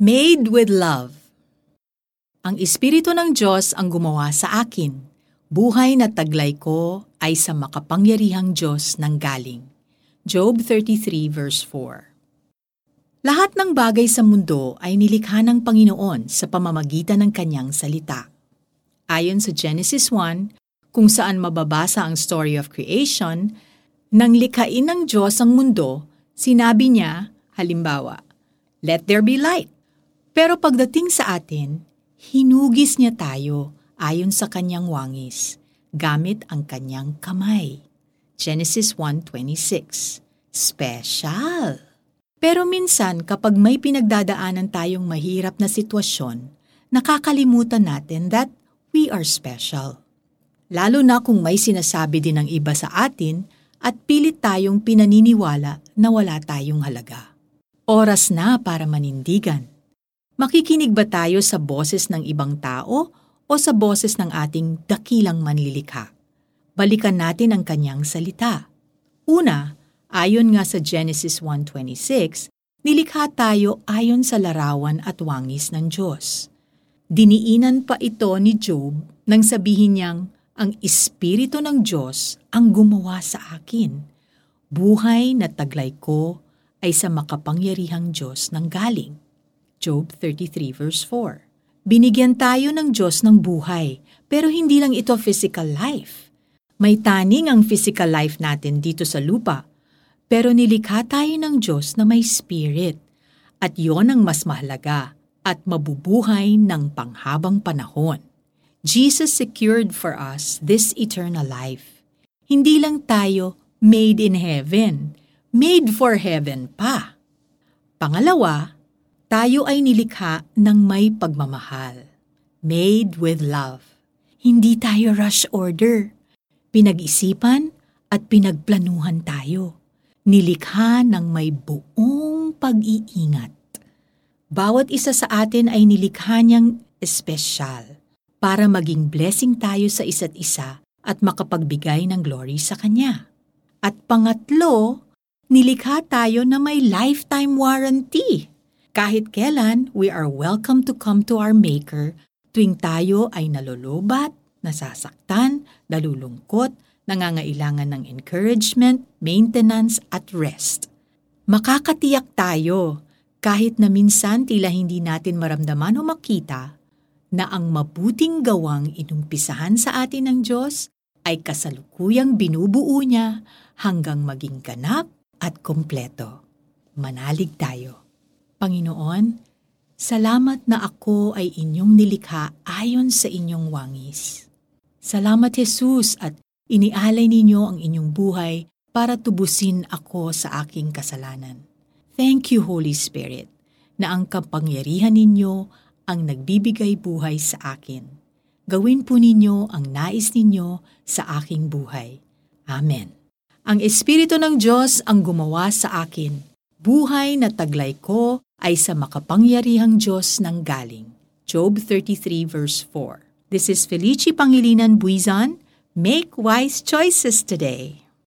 Made with love. Ang Espiritu ng Diyos ang gumawa sa akin. Buhay na taglay ko ay sa makapangyarihang Diyos nang galing. Job 33 verse 4 Lahat ng bagay sa mundo ay nilikha ng Panginoon sa pamamagitan ng kanyang salita. Ayon sa Genesis 1, kung saan mababasa ang story of creation, nang likhain ng Diyos ang mundo, sinabi niya, halimbawa, Let there be light. Pero pagdating sa atin, hinugis niya tayo ayon sa kanyang wangis, gamit ang kanyang kamay. Genesis 1.26 Special! Pero minsan kapag may pinagdadaanan tayong mahirap na sitwasyon, nakakalimutan natin that we are special. Lalo na kung may sinasabi din ng iba sa atin at pilit tayong pinaniniwala na wala tayong halaga. Oras na para manindigan Makikinig ba tayo sa boses ng ibang tao o sa boses ng ating dakilang manlilikha? Balikan natin ang kanyang salita. Una, ayon nga sa Genesis 1.26, nilikha tayo ayon sa larawan at wangis ng Diyos. Diniinan pa ito ni Job nang sabihin niyang, ang Espiritu ng Diyos ang gumawa sa akin. Buhay na taglay ko ay sa makapangyarihang Diyos nang galing. Job 33 verse 4. Binigyan tayo ng Diyos ng buhay, pero hindi lang ito physical life. May taning ang physical life natin dito sa lupa, pero nilikha tayo ng Diyos na may spirit. At yon ang mas mahalaga at mabubuhay ng panghabang panahon. Jesus secured for us this eternal life. Hindi lang tayo made in heaven, made for heaven pa. Pangalawa, tayo ay nilikha ng may pagmamahal. Made with love. Hindi tayo rush order. Pinag-isipan at pinagplanuhan tayo. Nilikha ng may buong pag-iingat. Bawat isa sa atin ay nilikha niyang espesyal para maging blessing tayo sa isa't isa at makapagbigay ng glory sa Kanya. At pangatlo, nilikha tayo na may lifetime warranty kahit kailan, we are welcome to come to our Maker tuwing tayo ay nalulubat, nasasaktan, nalulungkot, nangangailangan ng encouragement, maintenance at rest. Makakatiyak tayo kahit na minsan tila hindi natin maramdaman o makita na ang mabuting gawang inumpisahan sa atin ng Diyos ay kasalukuyang binubuo niya hanggang maging ganap at kompleto. Manalig tayo. Panginoon, salamat na ako ay inyong nilikha ayon sa inyong wangis. Salamat Jesus at inialay ninyo ang inyong buhay para tubusin ako sa aking kasalanan. Thank you Holy Spirit na ang kapangyarihan ninyo ang nagbibigay buhay sa akin. Gawin po ninyo ang nais ninyo sa aking buhay. Amen. Ang Espiritu ng Diyos ang gumawa sa akin. Buhay na taglay ko ay sa makapangyarihang Diyos nang galing. Job 33 verse 4. This is Felici Pangilinan Buizan. Make wise choices today.